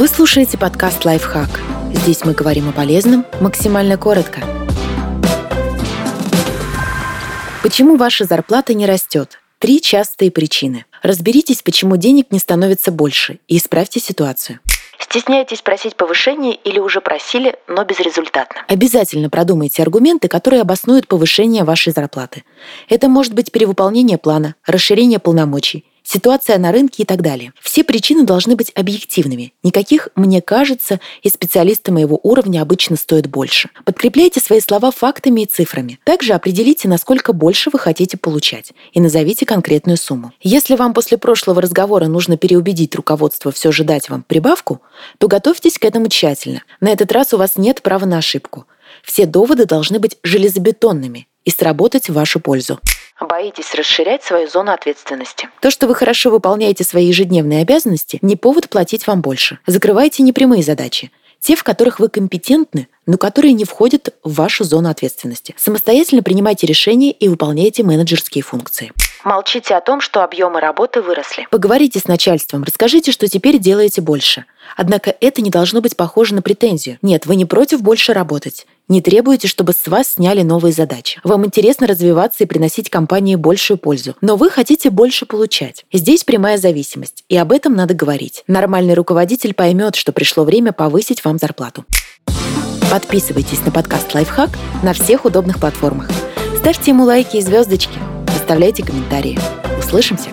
Вы слушаете подкаст «Лайфхак». Здесь мы говорим о полезном максимально коротко. Почему ваша зарплата не растет? Три частые причины. Разберитесь, почему денег не становится больше, и исправьте ситуацию. Стесняетесь просить повышение или уже просили, но безрезультатно? Обязательно продумайте аргументы, которые обоснуют повышение вашей зарплаты. Это может быть перевыполнение плана, расширение полномочий, ситуация на рынке и так далее. Все причины должны быть объективными. Никаких «мне кажется» и специалисты моего уровня обычно стоят больше. Подкрепляйте свои слова фактами и цифрами. Также определите, насколько больше вы хотите получать, и назовите конкретную сумму. Если вам после прошлого разговора нужно переубедить руководство все же дать вам прибавку, то готовьтесь к этому тщательно. На этот раз у вас нет права на ошибку. Все доводы должны быть железобетонными и сработать в вашу пользу. Боитесь расширять свою зону ответственности. То, что вы хорошо выполняете свои ежедневные обязанности, не повод платить вам больше. Закрывайте непрямые задачи. Те, в которых вы компетентны, но которые не входят в вашу зону ответственности. Самостоятельно принимайте решения и выполняйте менеджерские функции. Молчите о том, что объемы работы выросли. Поговорите с начальством, расскажите, что теперь делаете больше. Однако это не должно быть похоже на претензию. Нет, вы не против больше работать. Не требуете, чтобы с вас сняли новые задачи. Вам интересно развиваться и приносить компании большую пользу, но вы хотите больше получать. Здесь прямая зависимость, и об этом надо говорить. Нормальный руководитель поймет, что пришло время повысить вам зарплату. Подписывайтесь на подкаст «Лайфхак» на всех удобных платформах. Ставьте ему лайки и звездочки. Оставляйте комментарии. Услышимся!